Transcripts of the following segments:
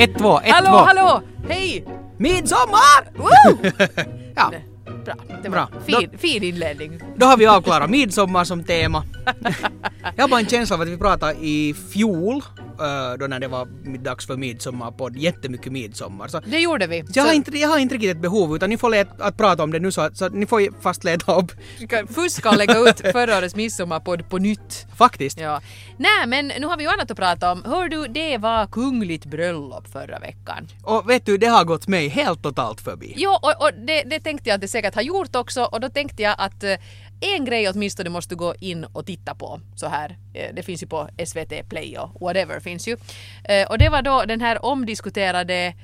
Ett, två, ett, Hallå, två. hallå! Hej! Midsommar! Woo! Ja, Bra, det var Bra. fin, fin inledning. då har vi avklarat midsommar som tema. Jag har bara en känsla av att vi pratade i fjol, då när det var dags för midsommarpodd, jättemycket midsommar. Så Det gjorde vi. jag har, Så inte, jag har inte riktigt ett behov utan ni får let, att prata om det nu så så ni får fast leta upp. fuska och lägga ut förra årets midsommarpodd på nytt. Faktiskt. Ja. Nej, men nu har vi ju annat att prata om. Hör du, det var kungligt bröllop förra veckan. Och vet du, det har gått mig helt totalt förbi. Jo, och, och det, det tänkte jag att det säkert har gjort också och då tänkte jag att eh, en grej åtminstone måste gå in och titta på så här. Eh, det finns ju på SVT Play och whatever finns ju. Eh, och det var då den här omdiskuterade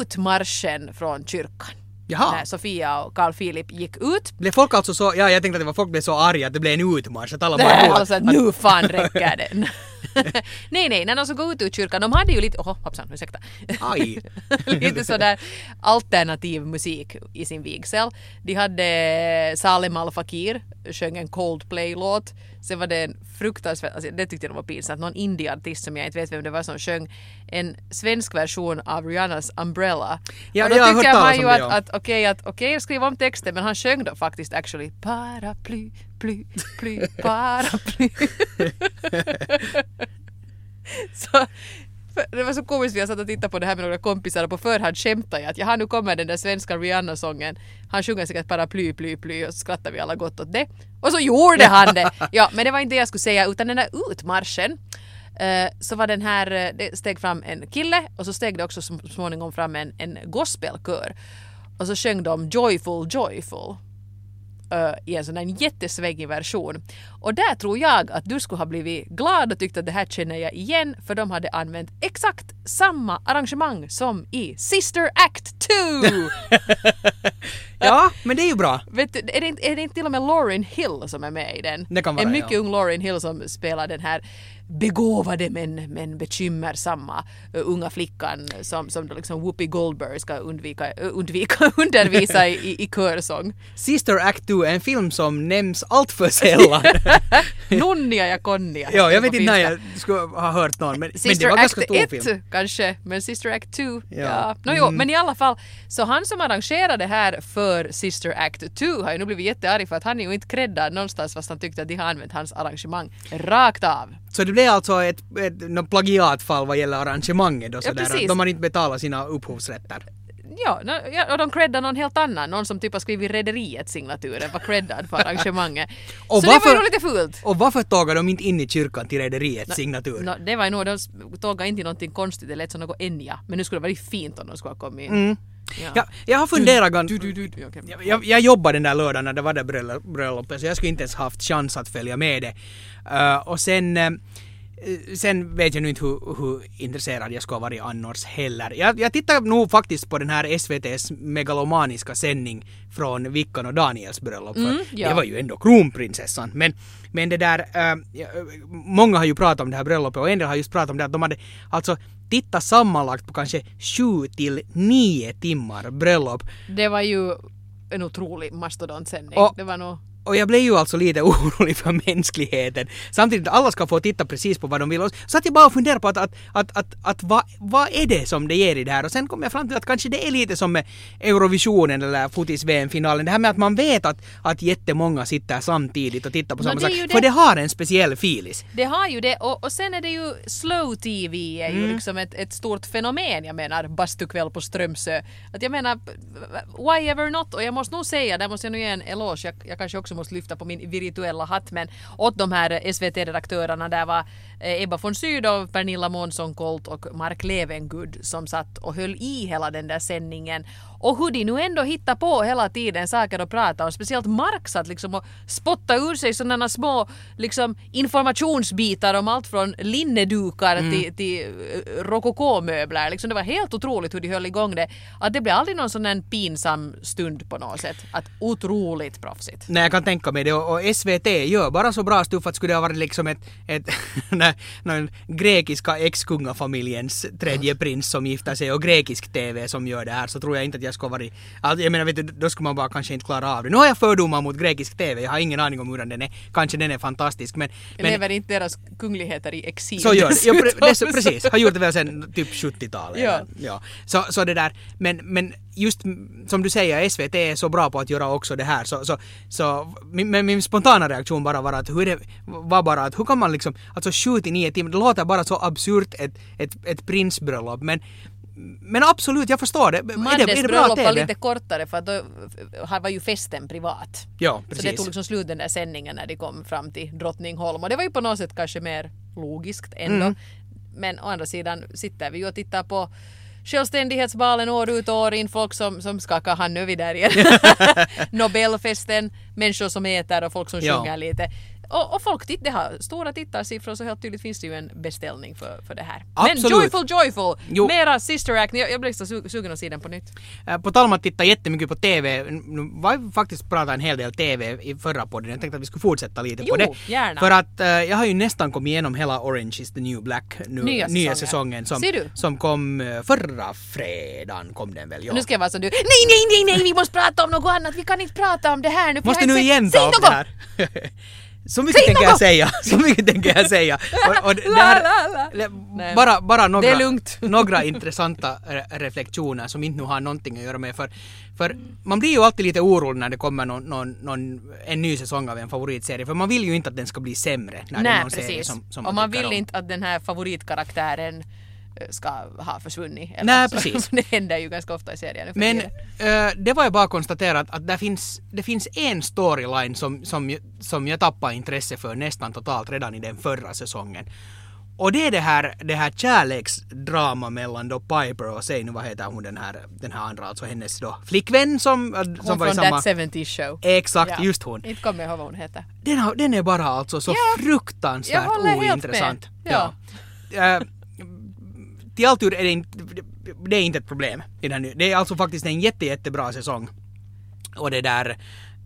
utmarschen från kyrkan. Jaha. När Sofia och Carl Philip gick ut. Blev folk alltså så, ja jag tänkte att det var folk blev så arga att det blev en utmarsch, att alla bara alltså, nu fan räcker det. nej, nej, när de så gå ut ur kyrkan, de hade ju lite, åh hoppsan, ursäkta. Aj. lite sådär alternativ musik i sin vigsel. De hade Salem Al Fakir, sjöng en Coldplay-låt. Sen var det en fruktansvärt, alltså det tyckte jag var pinsamt, någon indie-artist som jag inte vet vem det var som sjöng en svensk version av Rihannas Umbrella. Ja, och då jag tycker man ju att, att okej, att okej, jag skriver om texten men han sjöng då faktiskt actually paraply, ply, ply, paraply. så, det var så komiskt, vi har satt och tittat på det här med några kompisar och på förhand skämtade jag att jaha nu kommer den där svenska Rihanna-sången. Han sjunger säkert paraply, ply, ply och så skrattar vi alla gott åt det. Och så gjorde han det! Ja, men det var inte det jag skulle säga utan den där utmarschen eh, så var den här, eh, det steg fram en kille och så steg det också så småningom fram en, en gospelkör. Och så sjöng de Joyful Joyful eh, i en sån där jättesvängig version. Och där tror jag att du skulle ha blivit glad och tyckt att det här känner jag igen för de hade använt exakt samma arrangemang som i Sister Act 2! Ja, men det är ju bra. Vet du, är, det inte, är det inte till och med Lauryn Hill som är med i den? Det kan vara, En mycket ja. ung Lauryn Hill som spelar den här begåvade men, men bekymmersamma uh, unga flickan som, som då liksom Whoopi Goldberg ska undvika, uh, undvika undervisa i, i, körsång. Sister Act 2 är en film som nämns allt för sällan. Nonnia ja konnia. ja, jag vet inte när jag skulle ha hört någon, men, men det Sister var Act ganska stor 1 film. kanske, men Sister Act 2, ja. Ja. Nå, jo, Mm. men i alla fall, så han som arrangerade det här för Sister Act 2 har ju nu blivit jättearg för att han är ju inte creddad någonstans fast han tyckte att de har använt hans arrangemang rakt av. Så det blev alltså ett, ett något plagiatfall vad gäller arrangemanget då Ja, sådär. att de har inte betalat sina upphovsrätter. Ja, ja, och de creddar någon helt annan, någon som typ har skrivit Rederiets signaturen var creddad för arrangemanget. Och så det var varför- ju lite fult. Och varför tågade de inte in i kyrkan till rederiets signatur? Nå, det var ju nog, de tågade inte någonting konstigt, det lät som något Enya. Men nu skulle det varit fint om de skulle ha kommit in. Mm. Ja. Ja, jag har funderat ganska... Jag, jag, jag jobbade den där lördagen när det var det bröll- bröllopet så jag skulle inte ens haft chans att följa med det. Eh, och sen, eh, sen vet jag nu inte hur, hur intresserad jag skulle ha varit annars heller. Jag, jag tittar nog faktiskt på den här SVTs megalomaniska sändning från Vickan och Daniels bröllop. Mm, ja. Det var ju ändå kronprinsessan. Men, men det där, eh, ja, många har ju pratat om det här bröllopet och en del har just pratat om det att de hade alltså tittat sammanlagt på kanske sju till nio timmar bröllop. Det var ju en otrolig mastodontsändning. Och- Det var nog... Och jag blev ju alltså lite orolig för mänskligheten. Samtidigt att alla ska få titta precis på vad de vill. Och Så att jag bara och funderade på att, att, att, att, att vad, vad är det som det ger i det här? Och sen kom jag fram till att kanske det är lite som med Eurovisionen eller fotis-VM-finalen. Det här med att man vet att, att jättemånga sitter samtidigt och tittar på Nå, samma sak. För det. har en speciell filis. Det har ju det och, och sen är det ju slow TV är ju Mm. liksom ett, ett stort fenomen. Jag menar bastukväll på Strömsö. Att jag menar why ever not och jag måste nog säga, där måste jag nog ge en eloge. Jag, jag kanske också måste lyfta på min virtuella hatt men åt de här SVT-redaktörerna där var Ebba von Sydow, Pernilla Månsson Colt och Mark Levengood som satt och höll i hela den där sändningen. Och hur de nu ändå hittar på hela tiden saker att prata om. Speciellt Mark satt liksom och spotta ur sig sådana små liksom, informationsbitar om allt från linnedukar till, till eh, rokokomöbler. Liksom, det var helt otroligt hur de höll igång det. Att det blev aldrig någon sån där pinsam stund på något sätt. Att otroligt proffsigt. Nej, jag kan tänka mig det och, och SVT gör bara så bra stuff att skulle det ha varit liksom ett, ett nej, någon grekiska ex-kungafamiljens tredje prins som gifter sig och grekisk TV som gör det här så tror jag inte att jag skulle varit, alltså, jag menar vet du, då skulle man bara kanske inte klara av det. Nu har jag fördomar mot grekisk TV, jag har ingen aning om hur den är, kanske den är fantastisk men, men Lever inte deras kungligheter i exil? så gör det. Ja, pre- så- precis, har gjort det väl sen typ 70-talet. Ja. ja. Så, så det där, men, men just som du säger, SVT är så bra på att göra också det här. Så, så, så min, men min spontana reaktion bara var att hur det, var bara att hur kan man liksom, alltså 7 till 9 timmar, det låter bara så absurt ett, ett, ett prinsbröllop. Men, men absolut, jag förstår det. Är det, Mandes är det bröllop var lite kortare för då här var ju festen privat. Ja, Så det precis. tog liksom slut den där sändningen när de kom fram till Drottningholm och det var ju på något sätt kanske mer logiskt ändå. Mm. Men å andra sidan sitter vi ju och tittar på Självständighetsbalen år ut och år in, folk som, som skakar hand nu är vi där igen. Nobelfesten, människor som äter och folk som Ja. sjunger lite. Och, och folk titt, det har stora tittarsiffror så helt tydligt finns det ju en beställning för, för det här. Absolut. Men Joyful Joyful! Jo. Mera Sister Act, jag, jag blev så su- sugen att se den på nytt. Eh, På tal om att titta jättemycket på TV, nu var faktiskt pratat en hel del TV i förra podden, jag tänkte att vi skulle fortsätta lite på Jo, det. gärna. För att eh, jag har ju nästan kommit igenom hela Orange is the new black nu, Nya nya säsongen. säsongen som, Ser du? som kom eh, förra fredagen kom den väl? Ja. Nu ska jag vara som du. Nej, nej, nej, nej, vi måste prata om något annat. Vi kan inte prata om det här nu. Måste nu igen ta upp det här. Så mycket Säg tänker jag säga. Så mycket tänker jag säga. Och, och här, la, la. det- Nej. bara, bara några, Det är lugnt. några intressanta re- reflektioner som inte nu har någonting att göra med för, för man blir ju alltid lite orolig när det kommer någon, någon, någon, en ny säsong av en favoritserie för man vill ju inte att den ska bli sämre när det är Nej, någon serie precis. som, som och man tycker vill om. inte att den här favoritkaraktären ska ha försvunnit. eller Nej, så. precis. det händer ju ganska ofta i serien nu för Men eh, det var ju bara konstaterat att det finns, det finns en storyline som, som, som jag tappade intresse för nästan totalt redan i den förra säsongen. Och det är det här, det här kärleksdrama mellan då Piper och säg nu vad heter hon den här, den här andra, alltså hennes då flickvän som, eh, som Hon var i från samma... That 70 Show. Exakt, Ja. just hon. Inte kommer jag ihåg vad hon heter. Den, den är bara alltså så Ja, fruktansvärt jag håller helt ointressant. med. Ja. Eh, till alltid är det inte, det är inte ett problem i den. Det är alltså faktiskt en jätte, jättebra säsong. Och det där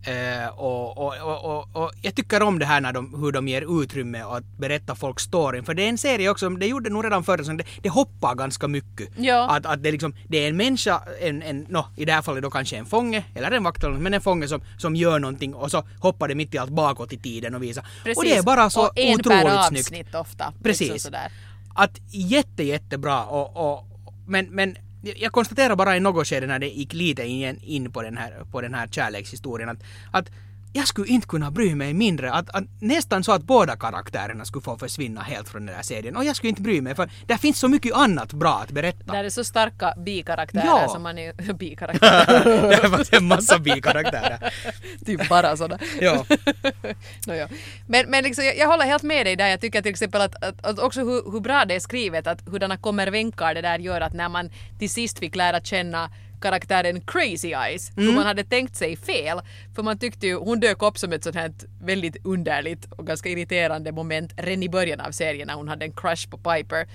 eh, och, och, och, och, och jag tycker om det här när de, hur de ger utrymme att berätta folks storyn. För det är en serie också, det gjorde nog redan förr, det, det hoppar ganska mycket. Ja. Att, att det, liksom, det är en människa, en, en, no, i det här fallet då kanske en fånge, eller en vakt, eller något, men en fånge som, som gör någonting och så hoppar det mitt i allt bakåt i tiden och visar. Och det är bara så och en otroligt per snyggt. avsnitt ofta. Precis. Liksom sådär. Att jätte, jättebra och, och men, men jag konstaterar bara i något skede när det gick lite in, in på den här, på den här kärlekshistorien att, att jag skulle inte kunna bry mig mindre. Att, att nästan så att båda karaktärerna skulle få försvinna helt från den här serien. Och jag skulle inte bry mig för det finns så mycket annat bra att berätta. Där är så starka bikaraktärer Ja. som man är... bikaraktärer. det var en massa bikaraktärer. typ bara sådana. Ja. Nåja. Men, men liksom, jag, jag håller helt med dig där. Jag tycker till exempel att, att, att också hur, hur bra det är skrivet, att hurdana kommer-vänkar det där gör att när man till sist fick lära känna karaktären Crazy Eyes, Mm. för man hade tänkt sig fel. För man tyckte ju, hon dök upp som ett sånt här väldigt underligt och ganska irriterande moment redan i början av serien när hon hade en crush på Piper.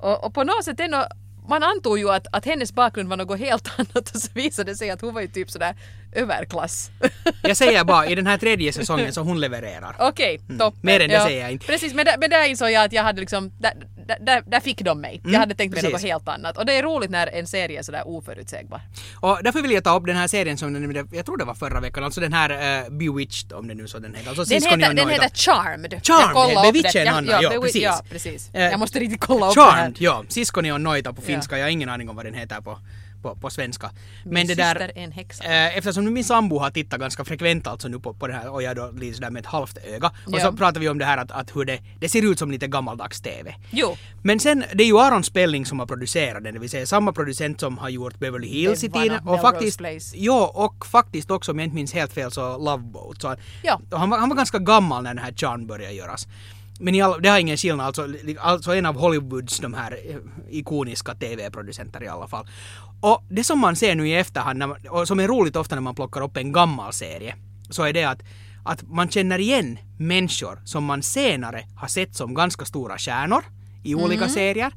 Och, och på något sätt ändå, man antog ju att, att hennes bakgrund var något helt annat och så visade det sig att hon var ju typ sådär överklass. Jag säger bara, i den här tredje säsongen så hon levererar. Okej, toppen. Mer än det säger jag inte. Precis, men där, men där insåg jag att jag hade liksom, där, där, där, fick de mig. jag hade tänkt mig Mm, precis. något helt annat. Och det är roligt när en serie är sådär oförutsägbar. Och därför vill jag ta upp den här serien som jag tror det var förra veckan, alltså den här uh, Bewitched om det nu så den heter. Alltså Den heter, den heter Charmed. Charmed, Bewitched är en annan, ja, precis. Ja, precis. Eh, jag måste riktigt kolla upp det här. Charmed, ja. Syskon och Noita på finska. Jag har ingen aning om vad den heter på, på, på svenska. Men Min det där... är en häxa. eh, eftersom nu min sambo har tittat ganska frekvent alltså nu på, på det här och jag då lite sådär med ett halvt öga. Och Ja. så pratar vi om det här att, att hur det, det ser ut som lite gammaldags TV. Jo. Men sen, det är ju Aron Spelling som har producerat den, det vill säga samma producent som har gjort Beverly Hills i tiden. Och Melrose faktiskt, Place. ja, och faktiskt också om jag inte minns helt fel så Love Boat. Så Ja. och han, var, han var ganska gammal när den här Charm började göras. Men i all, det har ingen skillnad, alltså, alltså en av Hollywoods de här eh, ikoniska TV-producenter i alla fall. Och det som man ser nu i efterhand, man, och som är roligt ofta när man plockar upp en gammal serie, så är det att, att man känner igen människor som man senare har sett som ganska stora stjärnor i olika serier.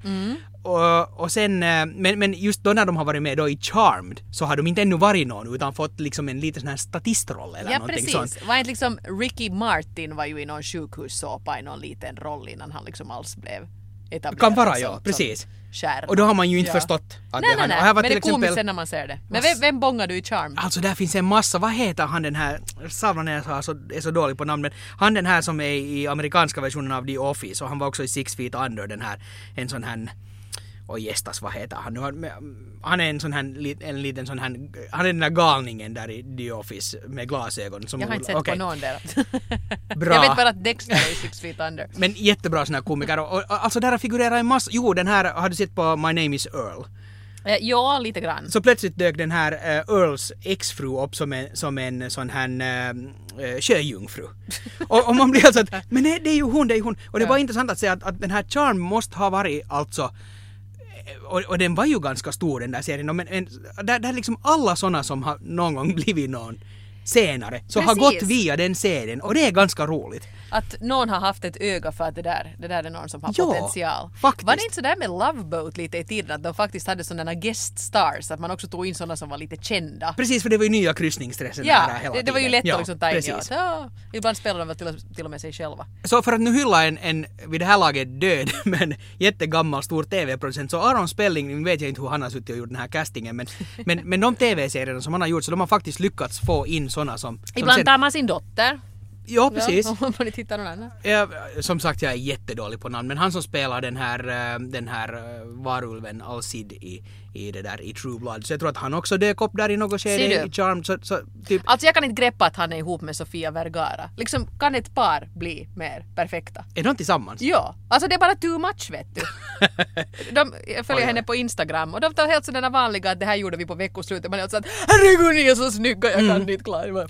och, och sen, eh, men, men just då när de har varit med då i Charmed så har de inte ännu varit någon utan fått liksom en liten sån här statistroll eller Ja någonting precis. sånt. Var inte liksom Ricky Martin var ju i någon sjukhussåpa i någon liten roll innan han liksom alls blev etablerad. Kan vara, som- ja, som precis. Stjärna. Och då har man ju inte Ja. förstått att Nej, det nej, nej. här var Men till det är komiskt exempel sen när man ser det. Men vem, vem bångar du i Charm? Alltså där finns en massa, vad heter han den här, Savlan är så, så, är så dålig på namn men han den här som är i amerikanska versionen av The Office och han var också i Six Feet Under den här, en sån här och gästas, vad heter han nu? Han, är en sån här, en liten sån här, han är den där galningen där i The Office med glasögon. Som Jag har inte sett okej. på någon där. Bra. Jag vet bara att Dexter är Six Feet Under. Men jättebra sån här komiker och, och alltså där har figurerat en massa, jo den här har du sett på My Name Is Earl. Eh, ja, lite grann. Så plötsligt dök den här uh, Earls exfru upp som en, som en sån här uh, sjöjungfru. och, och man blir alltså att, men nej, det är ju hon, det är ju hon. Och det Ja. var intressant att se att, att den här Charm måste ha varit alltså och, och den var ju ganska stor den där serien. Men, en, där, där liksom alla såna som har någon gång blivit någon senare så har Precis. gått via den serien och det är ganska roligt. Att någon har haft ett öga för att det där, det där är någon som har Ja, potential. faktiskt. Var det inte sådär med Love Boat lite i tiden att de faktiskt hade sådana guest stars, att man också tog in sådana som var lite kända? Precis, för det var ju nya kryssningsstressen Ja, hela det, det var ju tiden. lätt Ja, att liksom ta in. precis. Ja, ja, ibland spelar de väl till, och- till och med sig själva. Så för att nu hylla en, en vid det här laget död men jättegammal stor TV-producent så Aron Spelling, nu vet jag inte hur han har suttit och gjort den här castingen men, men, men de TV-serierna som han har gjort så de har faktiskt lyckats få in såna som... som Ibland sen- tar man sin dotter. Ja, precis. Ja, om man inte hittar någon annan. Ja, som sagt, jag är jättedålig på namn men han som spelar den här, eh, den här eh, varulven Alcid i, i det där i True Blood så jag tror att han också dök upp där i något skede i Charmed så, så typ Alltså jag kan inte greppa att han är ihop med Sofia Vergara. Liksom, kan ett par bli mer perfekta? är de tillsammans? Ja, alltså det är bara too much vet du. De, jag följer Oj, henne på Instagram och de tar helt sådana vanliga att det här gjorde vi på veckoslutet. Man är alltså att herregud ni är så snygga, jag Mm. kan inte klara det.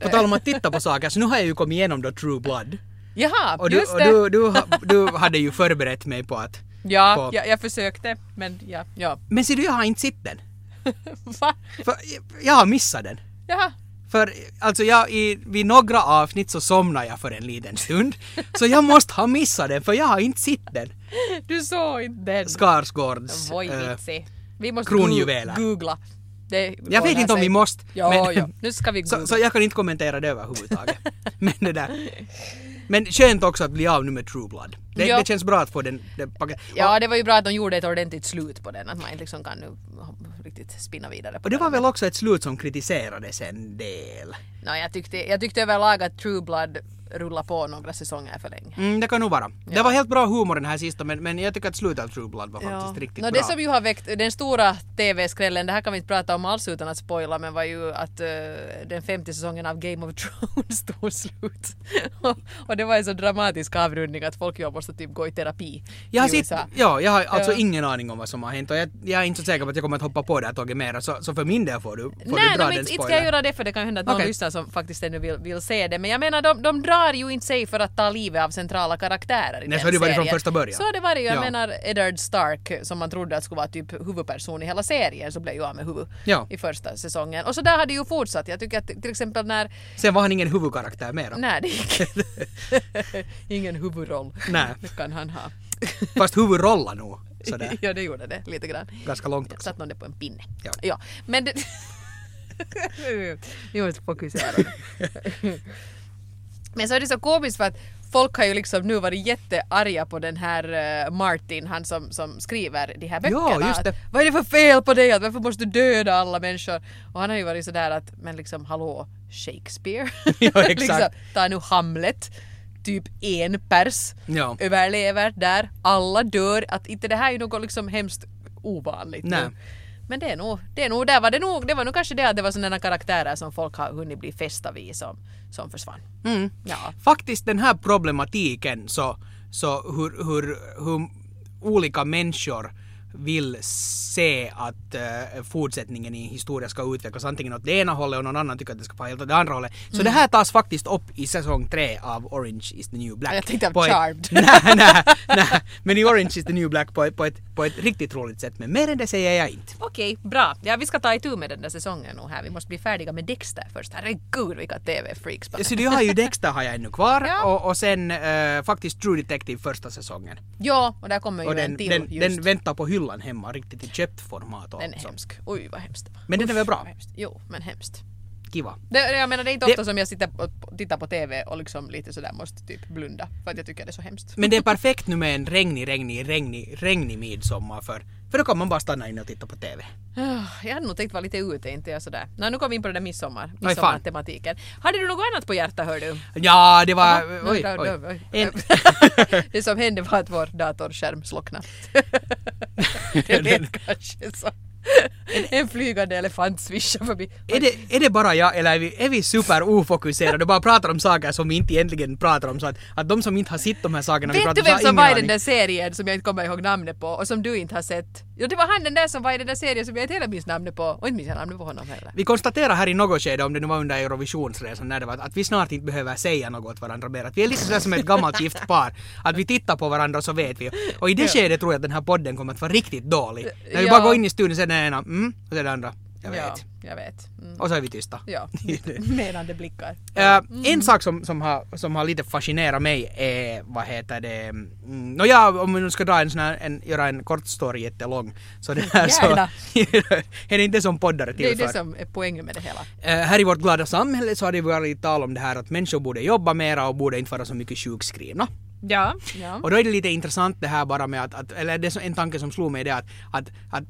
På tal om att titta på saker så nu har jag ju kommit igenom då True Blood Jaha, och, du, just och det. du, du, ha- du hade ju förberett mig på att ja, på- jag, jag försökte men ja, ja. Men ser du, jag har inte sett den. Va? För jag har missat den. Jaha. För alltså jag, i, vid några avsnitt så somnar jag för en liten stund. Så jag måste ha missat den för jag har inte sett den. Du såg inte den. Skarsgårds... Voi eh, vitsi. Vi måste googla. Det jag vet inte om vi måste. Ja, men, ja. Nu ska vi så, så jag kan inte kommentera det överhuvudtaget. men det där. Men skönt också att bli av nu med True Blood. Det, det känns bra att få den... den paket. Ja, det var ju bra att de gjorde ett ordentligt slut på den. Att man inte liksom kan nu riktigt spinna vidare på och det den. var väl också ett slut som kritiserades en del. Nå, jag, tyckte, jag tyckte överlag att True Blood rullade på några säsonger för länge. Mm, det kan nog vara. Det var helt bra humor den här sista men, men jag tycker att slutet av True Blood var faktiskt riktigt Nå, bra. det som ju har väckt den stora TV-skrällen, det här kan vi inte prata om alls utan att spoila, men var ju att eh, den femte säsongen av Game of Thrones tog slut. och, och det var en så dramatisk avrundning att folk ju måste typ gå i terapi Jag har i USA. ja, jag har alltså Ja. ingen aning om vad som har hänt och jag, jag är inte så säker på att jag kommer att hoppa på det här tåget mera så, så för min del får du, får Nej, du dra de, den inte, inte ska jag spoilern. göra det för det kan hända att någon Okej. lyssnar som faktiskt ännu vill, vill se det. Men jag menar, de, de drar ju inte sig för att ta livet av centrala karaktärer i Nej, den så har det varit från serien. första början. Så har det varit. Jag Ja. menar, Eddard Stark som man trodde att skulle vara typ huvudperson i hela serien så blev ju av med huvud Ja. i första säsongen. Och så där har det ju fortsatt. Jag tycker att till exempel när... Sen var han ingen huvudkaraktär mera. Nej, det gick Ingen huvudroll. Nej. Det kan han ha. Fast huvudrollen nog. Sådär. ja, det gjorde det lite grann. Ganska långt också. Satt någon det på en pinne. Ja. men det... Vi måste fokusera. Men så är det så komiskt för att folk har ju liksom nu varit jättearga på den här eh, Martin, han som, som skriver de här Ja, böckerna. just det. Att, Vad är det för fel på dig? Att Varför måste du döda alla människor? Och han har ju varit sådär att, men liksom hallå, Shakespeare? Ja, exakt. liksom, ta nu Hamlet. Typ en pers Ja. överlever där, alla dör. Att inte det här är något liksom hemskt ovanligt. Nej. nu. Men det är nog, det är nog, där var det nog, det var nog kanske det att det var sådana karaktärer som folk har hunnit bli fästa vid som, som försvann. Mm. Ja. Faktiskt den här problematiken så, så hur, hur, hur olika människor vill se att uh, fortsättningen i historien ska utvecklas antingen åt det ena hållet och någon annan tycker att det ska vara helt åt det andra hållet. Så Mm. det här tas faktiskt upp i säsong tre av Orange is the new black. Jag tänkte ett- Charmed. nej, nej, nej. Men i Orange is the new black på, på, ett, på ett riktigt roligt sätt. Men mer än det säger jag inte. Okej, bra. Ja, vi ska ta itu med den där säsongen nu här. Vi måste bli färdiga med Dexter först. Herregud vilka TV-freaks bara. Så du har ju Dexter har jag ännu kvar Ja. och, och sen uh, faktiskt True Detective första säsongen. Ja, och där kommer ju Och en den, till den, just. den väntar på hyllan hemma riktigt i köpt format. Och Den är hemsk. Oj, vad hemskt det var. Men den är väl bra? Jo, men hemskt. Kiva. Det, jag menar, det är inte Det- ofta som jag sitter och tittar på TV och liksom lite sådär måste typ blunda för att jag tycker det är så hemskt. Men det är perfekt nu med en regnig, regnig, regnig, regnig midsommar för, för då kan man bara stanna inne och titta på TV. Ah, Jag hade nog tänkt vara lite ute, inte jag sådär. Nej, nu kom vi in på den där midsommar, midsommartematiken. Hade du något annat på hjärtat hör du? Ja, det var... Aha, oj, oj. oj. En, det som hände var att vår datorskärm slocknade. det lät kanske så. En flygande elefant svischade förbi. är, det, är det bara jag eller är vi, är vi super ofokuserade och bara pratar om saker som vi inte egentligen pratar om så att, att de som inte har sett de här sakerna vi Vet pratar du om vem så har som var i den där serien som jag inte kommer ihåg namnet på och som du inte har sett? Jo, det var han den där som var i den där serien som jag inte heller minns namnet på och inte minns jag namnet på honom heller. Vi konstaterar här i något skede, om det nu var under Eurovisionsresan, när det var, att vi snart inte behöver säga något åt varandra mer. Att vi är lite sådär som ett gammalt gift par. Att vi tittar på varandra så vet vi. Och i det Ja. skedet tror jag att den här podden kommer att vara riktigt dålig. När vi Ja. bara går in i studion så är den ena mm, och så är det andra jag vet. Ja, jag vet. Mm. Och så är vi tysta. Ja, menande blickar. Eh, En sak som, som, har, som har lite fascinerat mig är, vad heter det, mm, nåja om vi nu ska dra en sån här, en, göra en kort story jättelång. Så det här så, är det inte som poddare Det är det som är poängen med det hela. Eh, här i vårt glada samhälle så har det varit tal om det här att människor borde jobba mera och borde inte vara så mycket sjukskrivna. Ja. ja. Och då är det lite intressant det här bara med att, att eller det är en tanke som slog mig det att, att, att,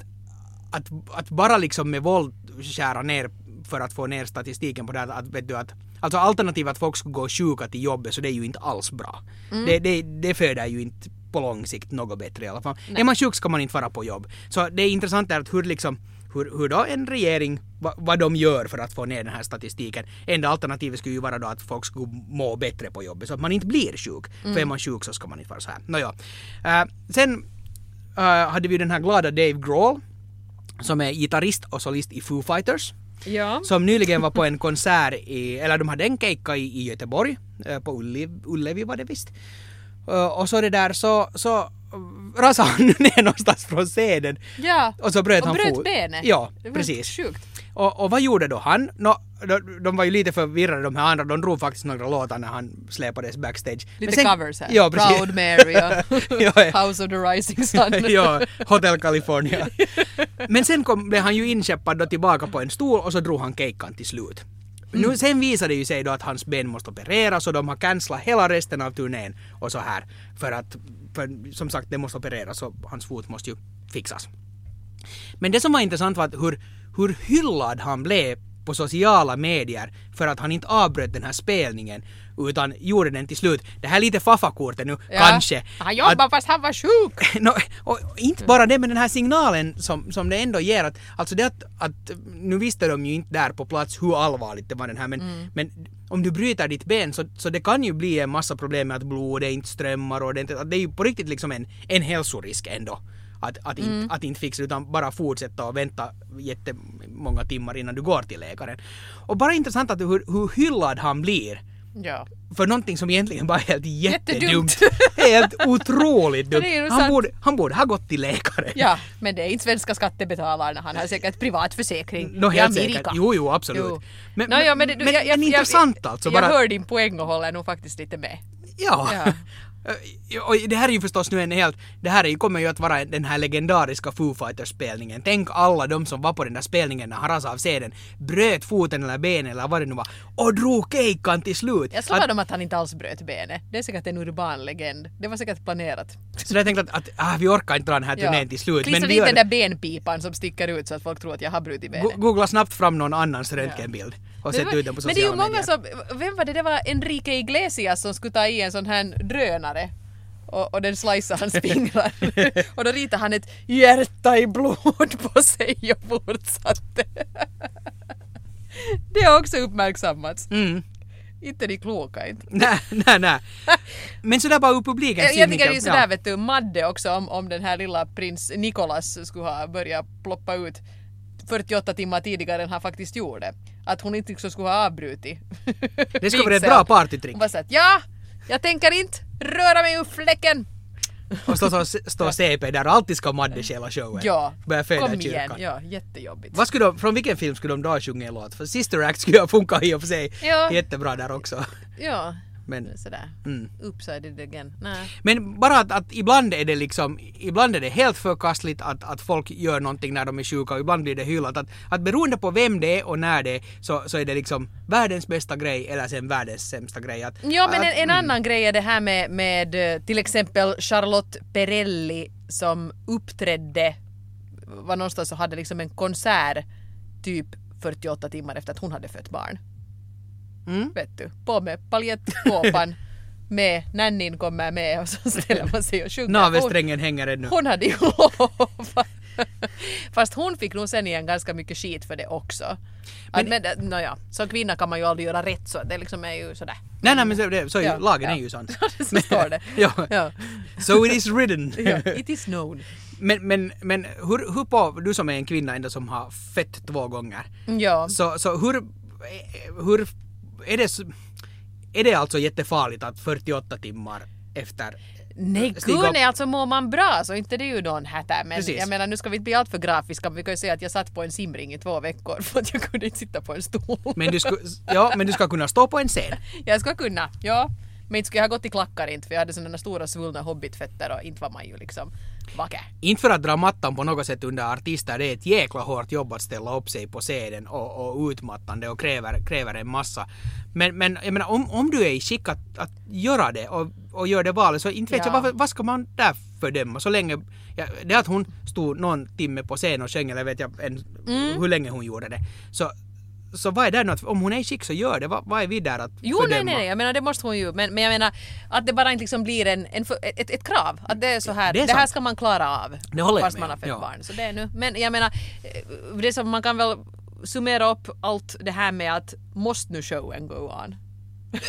att, att bara liksom med våld skära ner för att få ner statistiken på det här, att, vet du, att Alltså alternativet att folk skulle gå sjuka till jobbet så det är ju inte alls bra. Det, det, det föder ju inte på lång sikt något bättre i alla fall. Är man sjuk ska man inte vara på jobb. Så det är intressant är att hur liksom hur, hur då en regering, va, vad de gör för att få ner den här statistiken. Enda alternativet skulle ju vara då att folk skulle må bättre på jobbet så att man inte blir sjuk. För är man sjuk så ska man inte vara så här. Nåja. Uh, sen uh, hade vi den här glada Dave Grohl som är gitarrist och solist i Foo Fighters. Ja. Som nyligen var på en konsert i, eller de hade en keikka i, i Göteborg, eh, på Ullevi, Ullevi var det visst. Eh, Och så det där så, så rasade han ner någonstans från scenen. Ja. Och så bröt och han bröt benet. Ja, det var precis. Sjukt. Och, och vad gjorde då han? Nå, de, de var ju lite förvirrade de här andra, de drog faktiskt några låtar när han släpades backstage. Lite sen- covers här. Ja, precis. Proud Mary och Ja, ja. House of the Rising Sun. ja, Hotel California. Men sen kom, blev han ju inskeppad då tillbaka på en stol och så drog han keikkan till slut. Nu, sen visade det ju sig då att hans ben måste opereras och de har cancelat hela resten av turnén och så här. För att, för, som sagt, det måste opereras och hans fot måste ju fixas. Men det som var intressant var att hur, hur hyllad han blev på sociala medier för att han inte avbröt den här spelningen utan gjorde den till slut. Det här är lite faffakortet nu, Ja. kanske. Han jobbar fast han var sjuk. No, och inte bara det, men den här signalen som, som det ändå ger att, alltså det att, att nu visste de ju inte där på plats hur allvarligt det var den här men, men om du bryter ditt ben så, så det kan ju bli en massa problem med att blodet inte strömmar och det, att det är ju på riktigt liksom en, en hälsorisk ändå. Att, att, inte, att inte fixa utan bara fortsätta och vänta jättemånga timmar innan du går till läkaren. Och bara intressant att hur, hur hyllad han blir Ja. för någonting som egentligen bara är helt jättedumt. Helt otroligt dumt. Han borde, han borde ha gått till läkare. ja, men det är inte svenska skattebetalarna. Han har säkert privat försäkring Nå, i helt Amerika. säkert. Jo, jo, absolut. Jo. Men, Nå, ja, men, det- men, jag- jag- men jag- intressant alltså. Jag hör din poäng och håller nog faktiskt lite med. ja. Ja. Och det här är ju förstås nu en helt, det här kommer ju att vara den här legendariska Foo Fighters-spelningen. Tänk alla de som var på den där spelningen när han rasade av scenen, bröt foten eller benet eller vad det nu var och drog keikkan till slut. Jag slår vad om att han inte alls bröt benet. Det är säkert en urban legend. Det var säkert planerat. Så jag tänkte att, att ah, vi orkar inte dra den här turnén till slut. Klistra dit gör den där benpipan som sticker ut så att folk tror att jag har brutit benet. Go- Googla snabbt fram någon annans röntgenbild och Men sätt vad- ut den på Men det är ju sociala många medier. som, vem var det, det var Enrique Iglesias som skulle ta i en sån här drönare och, och den slicear hans fingrar. och då ritade han ett hjärta i blod på sig och fortsatte. det har också uppmärksammats. Mm. Inte de kloka inte. Nej, nej, nej. Men sådär bara ur publikens Jag, jag tycker det är sådär ja. vet du, Madde också om, om den här lilla prins Nikolas skulle ha börjat ploppa ut 48 timmar tidigare än han faktiskt gjorde. Att hon inte liksom skulle ha avbrutit. Det skulle vara ett bra partytrick. Hon bara såhär ja, jag tänker inte röra mig ur fläcken. Och stå, stå, stå CP där och alltid ska Madde stjäla showen. Ja, Börja föda kom igen. kyrkan. Ja, jättejobbigt. Vad skulle de, från vilken film skulle de då sjunga en låt? För Sister Act skulle ha funkat i och för sig Ja. jättebra där också. Ja, Men, sådär. mm. It again. Nej. men bara att, att ibland är det liksom, ibland är det helt förkastligt att, att folk gör någonting när de är sjuka och ibland blir det hyllat. Att, att beroende på vem det är och när det är så, så är det liksom världens bästa grej eller sen världens sämsta grej. Att, Ja men att, en, en annan grej är det här med, med eh, till exempel Charlotte Perrelli som uppträdde, var någonstans och hade liksom en konsert typ 48 timmar efter att hon hade fött barn. Mm. Vet du, på med paljettkåpan med, nannyn kommer med och så ställer man sig och sjunger. Navelsträngen hänger ännu. hon hade ju lovat. Fast hon fick nog sen igen ganska mycket skit för det också. Men, Men- men nåja, som kvinna kan man ju aldrig göra rätt så det liksom är ju sådär. Nej, nej men så, det, så är ju, Ja, lagen ja. är ju sån. så står det. ja. Ja. So it is written. Ja, it is known. Men, men, men hur, hur på, du som är en kvinna ändå som har fett två gånger. Ja. Så, så hur, hur är det, är det alltså jättefarligt att 48 timmar efter Nej gud nej, alltså mår man bra så inte det är ju någon hatter men Precis. jag menar nu ska vi inte bli alltför grafiska men vi kan ju säga att jag satt på en simring i två veckor för att jag kunde inte sitta på en stol. Men du, sku, ja, men du ska kunna stå på en scen. Jag ska kunna, ja. Men inte skulle jag ha gått i klackar inte för jag hade sådana stora svullna hobbitfötter och inte var man ju liksom vacker. Inte för att dra mattan på något sätt under artister, det är ett jäkla hårt jobb att ställa upp sig på scenen och, och utmattande och kräver, kräver en massa. Men, men jag menar om, om du är i skick att, att göra det och, och gör det valet så inte vet Ja. jag varför, vad ska man där fördöma så länge ja, det att hon stod någon timme på scen och sjöng eller vet jag en, Mm. hur länge hon gjorde det. Så, så vad är det nu att om hon är i skick så gör det, vad, vad är vi där att Jo fördöma? nej nej, nej, jag menar det måste hon ju men, men jag menar att det bara inte liksom blir en, en, ett, ett krav att det är så här, Det det, här ska man klara av. Det håller jag fast med man har fött ja. barn. Så det är nu, men jag menar eh, det som man kan väl summera upp allt det här med att måste nu showen go on?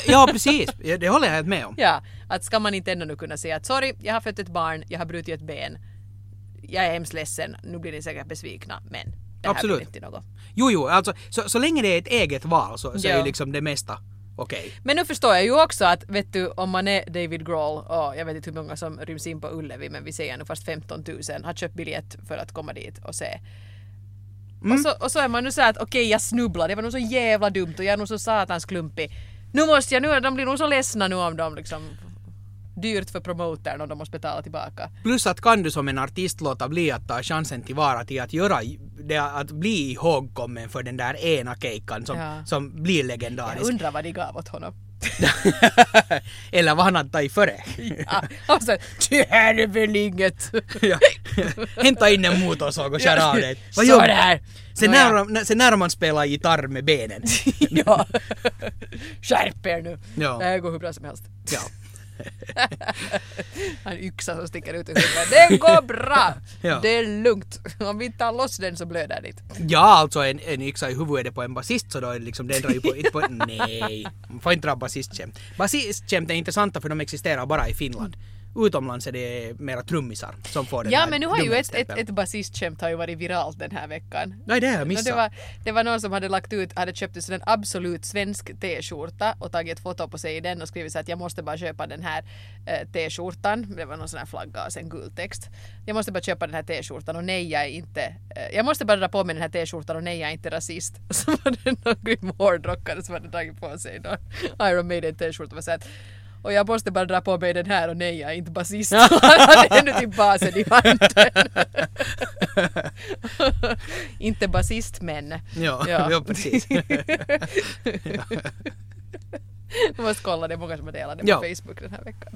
Ja precis, det håller jag helt med om. Ja, att ska man inte ändå nu kunna säga att sorry, jag har fött ett barn, jag har brutit ett ben, jag är hemskt ledsen, nu blir ni säkert besvikna, men det här Absolut. blir inte något. Jo, jo, alltså så, så länge det är ett eget val så, så är ju liksom det mesta okej. Men nu förstår jag ju också att vet du om man är David Grohl och jag vet inte hur många som ryms in på Ullevi men vi säger nu fast 15 000 har köpt biljett för att komma dit och se. Mm. Och, så, och så är man nu så här att okej jag snubblade, det var nog så jävla dumt och jag är nog så satans klumpig. Nu måste jag, nu, de blir nog så ledsna nu om de liksom dyrt för promotern och de måste betala tillbaka. Plus att kan du som en artist låta bli att ta chansen tillvara till att göra det, att bli ihågkommen för den där ena kejkan som, Ja. som blir Jag legendarisk. undrar vad de gav åt honom. Eller vad han hade tagit före. Ja, och så, det här är väl inget. ja. Hämta in en motorsåg och skär av dig. Så där. Sen, Nåja. när, de- sen när man spelar gitarr med benen. ja. Skärp er nu. Ja. Det här går hur bra som helst. Ja. Han yxa som sticker ut ur huvudet. Det går bra! Ja. Det är lugnt. Om vi tar loss den så blöder det. Ja, alltså en, en yxa i huvudet på en basist så då är det liksom, den drar ju på, inte på... Nej, man får inte dra basistskämt. Basistskämt är intressanta för de existerar bara i Finland. Utomlands är det mera trummisar som får den Ja men nu har ju ett, ett, ett basistskämt har ju varit viralt den här veckan. Nej, det har jag No, missat. det, var, det var någon som hade lagt ut, hade köpt en sån absolut svensk t-skjorta och tagit ett foto på sig i den och skrivit så att jag måste bara köpa den här eh, t-skjortan. Det var någon sån här flagga och sen gul text. Jag måste bara köpa den här t-skjortan och nej jag är inte, eh, jag måste bara dra på mig den här t-skjortan och nej jag är inte rasist. Och så var det någon grym hårdrockare som hade dragit på sig någon Iron Maiden t-skjorta och var så att och jag måste bara dra på mig den här och nej jag är inte basist. Han hade ännu till basen i handen. inte basist men. Ja, ja. precis. Jag måste kolla, det är många som har delat det på Ja. Facebook den här veckan.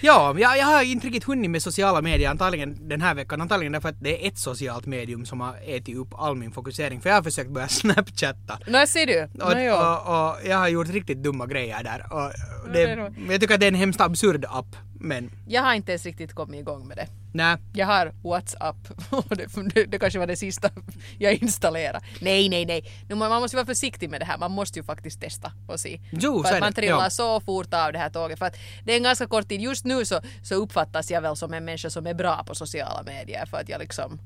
Ja, jag, jag har inte riktigt hunnit med sociala medier antagligen den här veckan. Antagligen därför att det är ett socialt medium som har ätit upp all min fokusering. För jag har försökt börja snapchatta. Nå ser du. Och, Nå, jo. och, och jag har gjort riktigt dumma grejer där. Och det jag tycker att det är en hemskt absurd app. Men Jag har inte ens riktigt kommit igång med det. Nej. Jag har WhatsApp och det, det, kanske var det sista jag installerade. Nej, nej, nej. Nu, man måste vara försiktig med det här. Man måste ju faktiskt testa och se. Jo, för att man trillar Ja. så fort av det här tåget. För att det är en ganska kort tid. Just nu så, så uppfattas jag väl som en människa som är bra på sociala medier. För att jag liksom...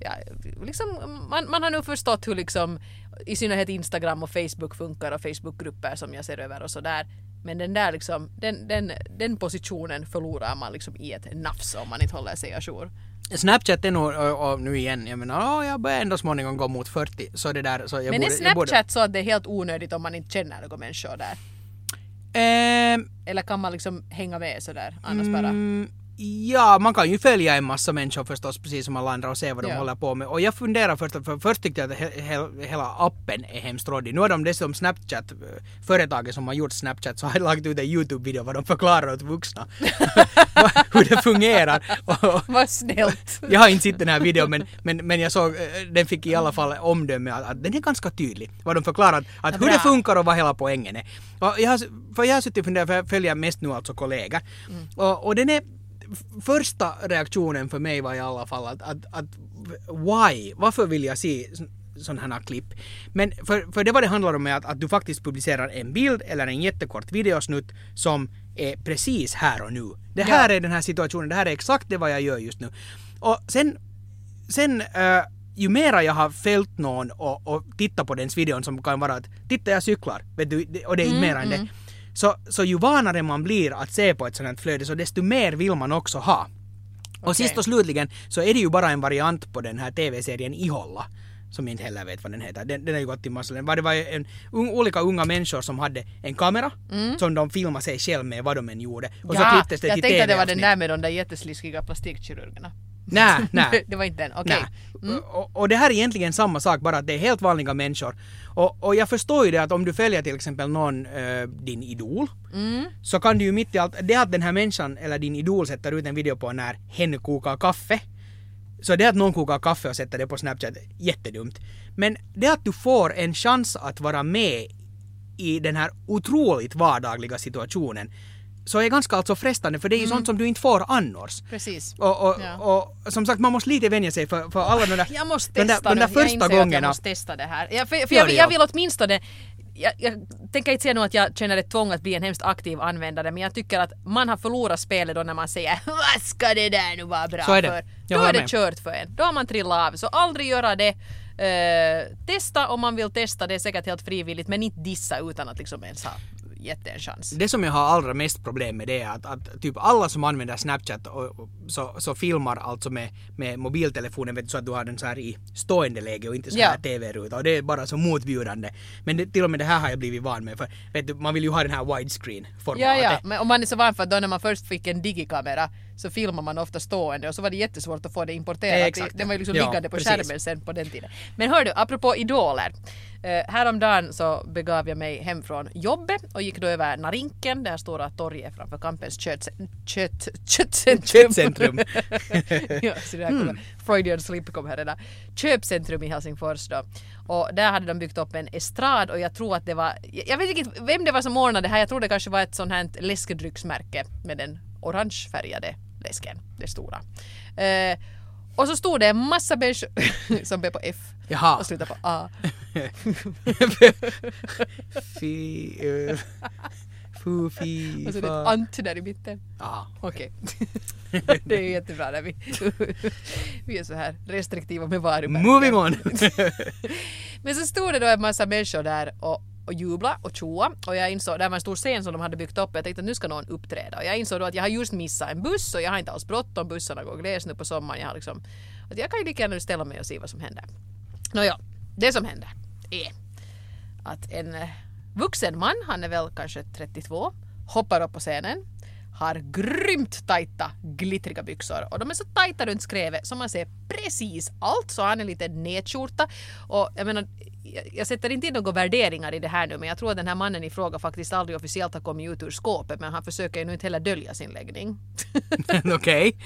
Ja, liksom man, man har nu förstått hur liksom i synnerhet Instagram och Facebook funkar och Facebookgrupper som jag ser över och sådär. Men den där liksom, den, den, den positionen förlorar man liksom i ett nafs om man inte håller sig ajour. Snapchat är nog, och, och nu igen, jag menar, åh, jag börjar ändå småningom gå mot 40, så det där, så jag Men borde... är jag borde- Snapchat så att det är helt onödigt om man inte känner några människor där? Ehm, Eller kan man liksom hänga med sådär annars bara? Ja, man kan ju följa en massa människor förstås, precis som alla andra och se vad de Ja. håller på med. Och jag funderar först, för först tyckte jag att he, he, hela appen är hemskt råddig. Nu har de dessutom Snapchat, eh, företaget som har gjort Snapchat, så har lagt ut en YouTube-video vad de förklarar åt vuxna hur det fungerar. Vad snällt! jag har inte sett den här videon men, men, men jag såg, eh, den fick i alla fall omdöme att, att den är ganska tydlig. Vad de förklarar, att, att hur det funkar och vad hela poängen är. Och jag har, för jag har suttit och funderat, för jag följer mest nu alltså kollegor. Mm. Och, och den är, första reaktionen för mig var i alla fall att, att, att why? Varför vill jag se sådana här klipp? Men för, för det vad det handlar om är att, att du faktiskt publicerar en bild eller en jättekort videosnutt som är precis här och nu. Det här är den här situationen, det här är exakt det vad jag gör just nu. Och sen sen eh, ju mera jag har följt någon och, och tittat på dens videon som kan vara att titta jag cyklar, vet du, och det är inte mer än det. Så, så ju vanare man blir att se på ett sånt här flöde så desto mer vill man också ha. Och Okej. sist och slutligen så är det ju bara en variant på den här TV-serien Iholla. Som jag inte heller vet vad den heter. Den, den har ju gått i massor. Det var en, un, olika unga människor som hade en kamera som de filmade sig själv med vad de än gjorde. Och så ja, klipptes det jag till tänkte att det var den där med de där jättesliskiga plastikkirurgerna. Nej, nej. det var inte den, okej. Nej. Och, och det här är egentligen samma sak, bara att det är helt vanliga människor. Och, och jag förstår ju det att om du följer till exempel någon, eh, din idol, så kan du ju mitt i allt, det att den här människan eller din idol sätter ut en video på när hen kokar kaffe, så det att någon kokar kaffe och sätter det på Snapchat, jättedumt. Men det att du får en chans att vara med i den här otroligt vardagliga situationen, så är ganska alltså frestande, för det är ju sånt som du inte får annars. Precis. Och, och, Ja. och som sagt, man måste lite vänja sig för, för alla de där, Jag måste de där, testa de där nu. jag första jag gångerna. måste testa det här. Jag, för, för jag, jag ja. vill åtminstone jag, jag tänker inte säga nu att jag känner ett tvång att bli en hemskt aktiv användare men jag tycker att man har förlorat spelet då när man säger vad ska det där nu vara bra Så är det. för? Jag Då är det med. kört för en. Då har man trillat av. Så aldrig göra det. Eh, testa om man vill testa, det är säkert helt frivilligt men inte dissa utan att liksom ens ha gett det en chans. Det som jag har allra mest problem med det är att, att typ alla som använder Snapchat och, och, så, så filmar alltså med, med mobiltelefonen vet du, så att du har den så här i stående läge och inte så här Ja. TV-ruta och det är bara så motbjudande. Men det, till och med det här har jag blivit van med för vet du, man vill ju ha den här widescreen formatet. Ja, ja, men om man är så van för att då när man först fick en digikamera så filmar man ofta stående och så var det jättesvårt att få det importerat. Eh, exakt, Den var ju liksom ja. liggande på Ja, precis. skärmen sen på den tiden. Men hör du, apropå idoler. Uh, häromdagen så begav jag mig hem från jobbet och gick då över Narinken, det här stora torget framför Kampens kött, kött, köttcentrum. Köttcentrum. ja, så det här kommer, Freudian slip kom här redan. Köpcentrum i Helsingfors då. Och där hade de byggt upp en estrad och jag tror att det var, jag vet inte vem det var som ordnade det här, jag tror det kanske var ett sånt här läskedrycksmärke med den orangefärgade läsken, det stora. Eh, och så stod det en massa människor som började på F Jaha. och slutade på A. Fy... Uh, fu, fi, Och så är det ett ant där i mitten. Ja. Okej. det är ju jättebra när vi, vi är så här restriktiva med varumärken. Moving on! Men så stod det då en massa människor där och, och jubla och tjoa och jag insåg, det var en stor scen som de hade byggt upp jag tänkte att nu ska någon uppträda och jag insåg då att jag har just missat en buss och jag har inte alls bråttom, bussarna går gles nu på sommaren. Jag har liksom, att jag kan ju lika gärna ställa mig och se vad som händer. Nåja, det som händer är att en eh, vuxen man, han är väl kanske 32, hoppar upp på scenen har grymt tajta glittriga byxor och de är så tajta runt skrevet så man ser precis allt så han är lite nedskjorta och jag menar jag- sätter inte in några värderingar i det här nu men jag tror att den här mannen i fråga faktiskt aldrig officiellt har kommit ut ur skåpet men han försöker ju nu inte heller dölja sin läggning. Okej.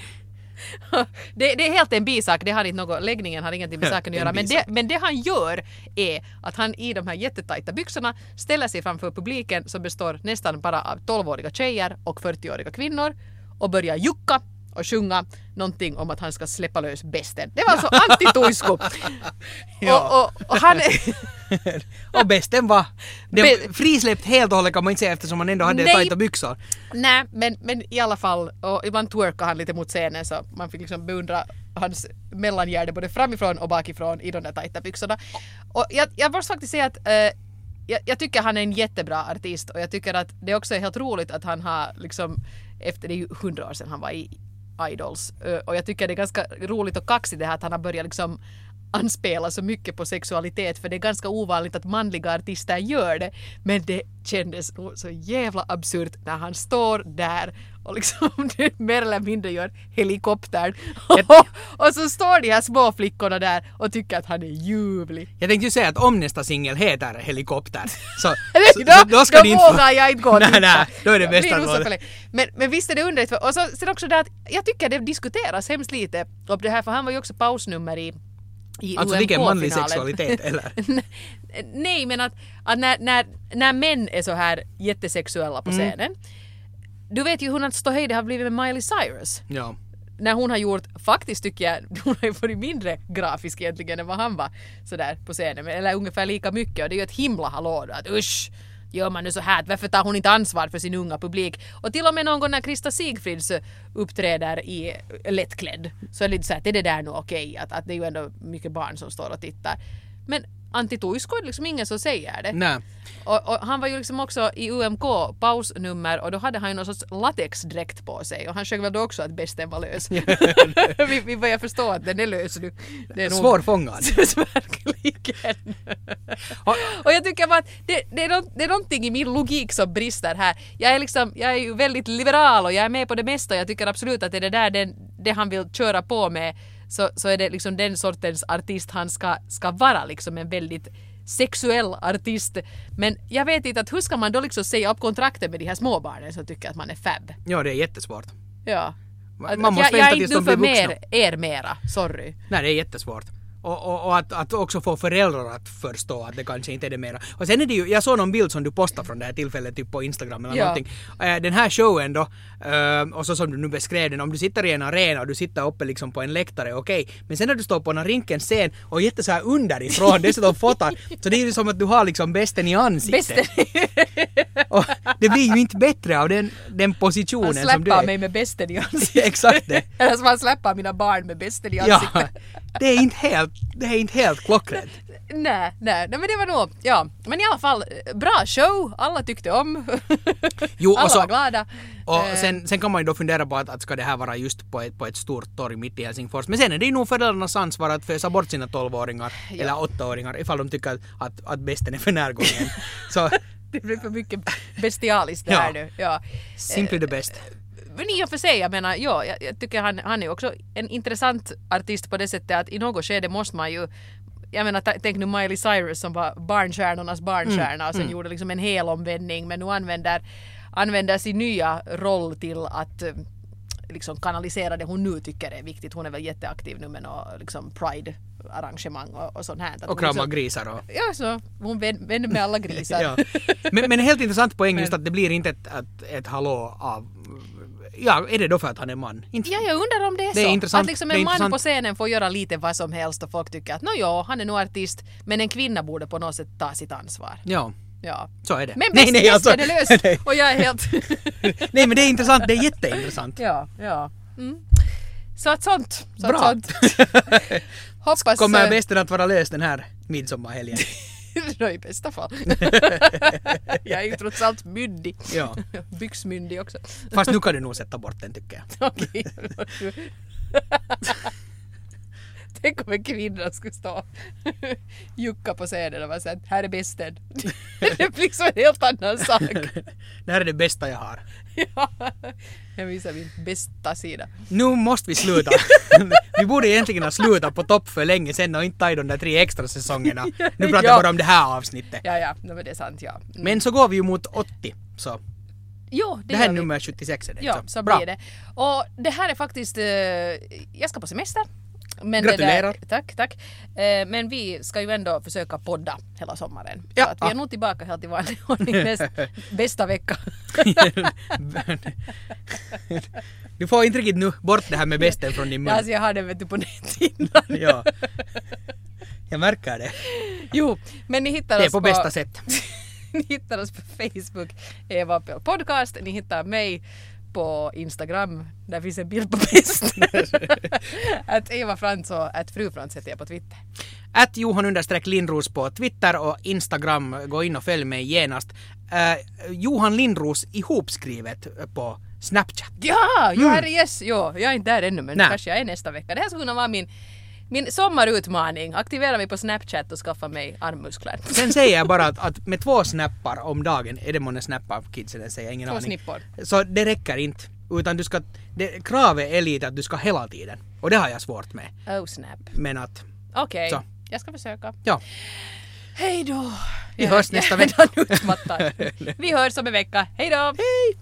det, det är helt en bisak, det har inte något, läggningen har ingenting med saken att göra. Men det, men det han gör är att han i de här jättetajta byxorna ställer sig framför publiken som består nästan bara av 12-åriga tjejer och 40-åriga kvinnor och börjar jucka och sjunga någonting om att han ska släppa lös besten. Det var alltså Antti Tuisku. Ja. och, och, och han och bästen var den Be- frisläppt helt och hållet kan man inte säga eftersom han ändå hade Nej. tajta byxor. Nej, men, men i alla fall, och ibland twerkade han lite mot scenen så man fick liksom beundra hans mellangärde både framifrån och bakifrån i de där tajta byxorna. Och jag, jag måste faktiskt säga att eh, jag, jag tycker han är en jättebra artist och jag tycker att det också är helt roligt att han har liksom efter det är ju hundra år sedan han var i Idols. Och jag tycker det är ganska roligt och kaxigt det här att han har börjat liksom anspela så mycket på sexualitet för det är ganska ovanligt att manliga artister gör det. Men det kändes nog så jävla absurt när han står där och liksom mer eller mindre gör helikoptern. och så står de här små flickorna där och tycker att han är ljuvlig. Jag tänkte ju säga att om nästa singel heter Helikopter så, så, då, så då ska då du inte få- vågar jag inte gå och Nej, titta. nej, då är det bästa att det. men, men visst är det underligt. för- Och så, sen också det att jag tycker det diskuteras hemskt lite om det här för han var ju också pausnummer i i Alltså vilken manlig sexualitet eller? Nej men att, att när, när, när män är så här jättesexuella på Mm. scenen. Du vet ju hur att ståhej har blivit med Miley Cyrus. Ja. När hon har gjort, faktiskt tycker jag, hon har ju varit mindre grafisk egentligen än vad han var sådär på scenen. Eller ungefär lika mycket och det är ju ett himla hallå då, att usch! Gör man nu så här? Varför tar hon inte ansvar för sin unga publik? Och till och med någon gång när Krista Sigfrids uppträder i lättklädd så är det lite såhär, är det där nu okej? Att, att det är ju ändå mycket barn som står och tittar. Men Antti Tuisku är liksom ingen som säger det. Nej. Och, och han var ju liksom också i UMK pausnummer och då hade han ju någon sorts latexdräkt på sig och han sjöng väl då också att besten var lös. vi, vi börjar förstå att den är lös nu. Det är nog- Svårfångad. Verkligen. och jag tycker bara att det, det, är nå- det är någonting i min logik som brister här. Jag är liksom, jag är ju väldigt liberal och jag är med på det mesta. Jag tycker absolut att det är det där den, det han vill köra på med så, så är det liksom den sortens artist han ska, ska vara liksom en väldigt sexuell artist. Men jag vet inte att hur ska man då liksom säga upp kontraktet med de här småbarnen som tycker att man är fab? Ja, det är jättesvårt. Ja. Man måste jag, jag vänta är tills inte nu för mer, er mera, sorry. Nej, det är jättesvårt. Och, och, och att, att också få föräldrar att förstå att det kanske inte är det mera. Och sen är det ju, jag såg någon bild som du postade från det här tillfället typ på Instagram eller Ja. någonting. Eh, Den här showen då, eh, och så som du nu beskrev den, om du sitter i en arena och du sitter uppe liksom på en läktare, okej. Men sen när du står på en rinkens scen och jätte så här underifrån, dessutom fotar, så det är ju som att du har liksom bästen i ansiktet. Bästen. Och det blir ju inte bättre av den, den Han positionen som du är. mig med besten i ansiktet. Exakt det. Eller som han släpper mina barn med besten i Ja, ansiktet. det är inte helt, det är inte helt klockrent. Nej, nej, nej men det var nog, ja. Men i alla fall, eh, bra show. Alla tyckte om. Jo, Alla så- var glada. Och Eh, sen, sen kan man ju då fundera på att, att ska det här vara just på ett, på ett stort torg mitt i Helsingfors. Men sen är det ju nog föräldrarnas ansvar att fösa bort sina 12-åringar Ja. eller 8-åringar ifall de tycker att, att, att besten är för närgången. Så Det blir för mycket bestialiskt det Ja. här nu. Ja. simply the best. Men i och för sig, jag menar, ja, jag, jag tycker han, han är också en intressant artist på det sättet att i något skede måste man ju jag menar, t- tänk nu Miley Cyrus som var barnstjärnornas barnstjärna och sen gjorde liksom en hel omvändning men nu använder, använder sin nya roll till att eh, liksom kanalisera det hon nu tycker är viktigt. Hon är väl jätteaktiv nu med något liksom pride-arrangemang och, och sånt här. Att Och hon krama liksom- grisar och... Ja, så hon vän- vänner med alla grisar. Ja. Men, men en helt intressant poäng just Men- att det blir inte ett, ett, ett hallå av... Ja, är det då för att han är man? Inte, Ja, jag undrar om det är Det är så. intressant- att liksom en man intressant. på scenen får göra lite vad som helst och folk tycker att nå ja, han är nog artist, men en kvinna borde på något sätt ta sitt ansvar. Ja, Ja. så är det. Men nej, bäst, nej, bäst alltså, är det löst nej, och jag är helt... nej, men det är intressant. Det är jätteintressant. ja, ja. Mm. Så att sånt. Så Bra. Att sånt. Hoppas... Kommer eh, besten att vara löst den här midsommarhelgen? I bästa fall. jag är ju trots allt myndig. Ja. Byxmyndig också. Fast nu kan du nog sätta bort den tycker jag. Okej. Tänk om en kvinna skulle stå och jucka på scenen och vara såhär, här är besten. det blir så en helt annan sak. Det här är det bästa jag har. ja. Jag visar min bästa sida. Nu måste vi sluta. vi borde egentligen ha slutat på topp för länge sedan och inte ta i de där tre extra säsongerna. Nu pratar Ja. jag bara om det här avsnittet. Ja, ja, no, men det är sant, ja. Mm. Men så går vi ju mot 80. Så jo, det, det här är nummer 76 är det. Ja, så Bra. blir det. Och det här är faktiskt, eh, jag ska på semester. Men Gratulerar. Där, tack, tack. Eh, men vi ska ju ändå försöka podda hela sommaren. Ja. Så att vi är nog tillbaka helt i vanlig ordning näst, bästa vecka. du får inte riktigt nu bort det här med besten från din mun. alltså jag har det vet du på näthinnan. Ja. Jag märker det. Jo, men ni hittar Det är oss på bästa sätt. ni hittar oss på Facebook, Eva Appel Podcast. Ni hittar mig på Instagram, där finns en bild på bäst. att Eva Frans och att fru Frans heter jag på Twitter. Att Johan understreck Lindros på Twitter och Instagram. Gå in och följ mig genast. Eh, Johan Lindros ihopskrivet på Snapchat. Ja, jo herre yes, jo, jag är inte där ännu men Nej. kanske jag är nästa vecka. Det här skulle kunna vara min, min sommarutmaning. Aktivera mig på Snapchat och skaffa mig armmuskler. Sen säger jag bara att, att med två snappar om dagen, är det månne snappa av kidsen? Säger ingen Två aning. snippor. Så det räcker inte. Utan du ska, det, kravet är lite att du ska hela tiden. Och det har jag svårt med. Oh snap. Men att, Okej, Så. jag ska försöka. ja. Hej då! Vi hörs nästa utmattad. Vi hörs om en vecka. Hej då! Hej!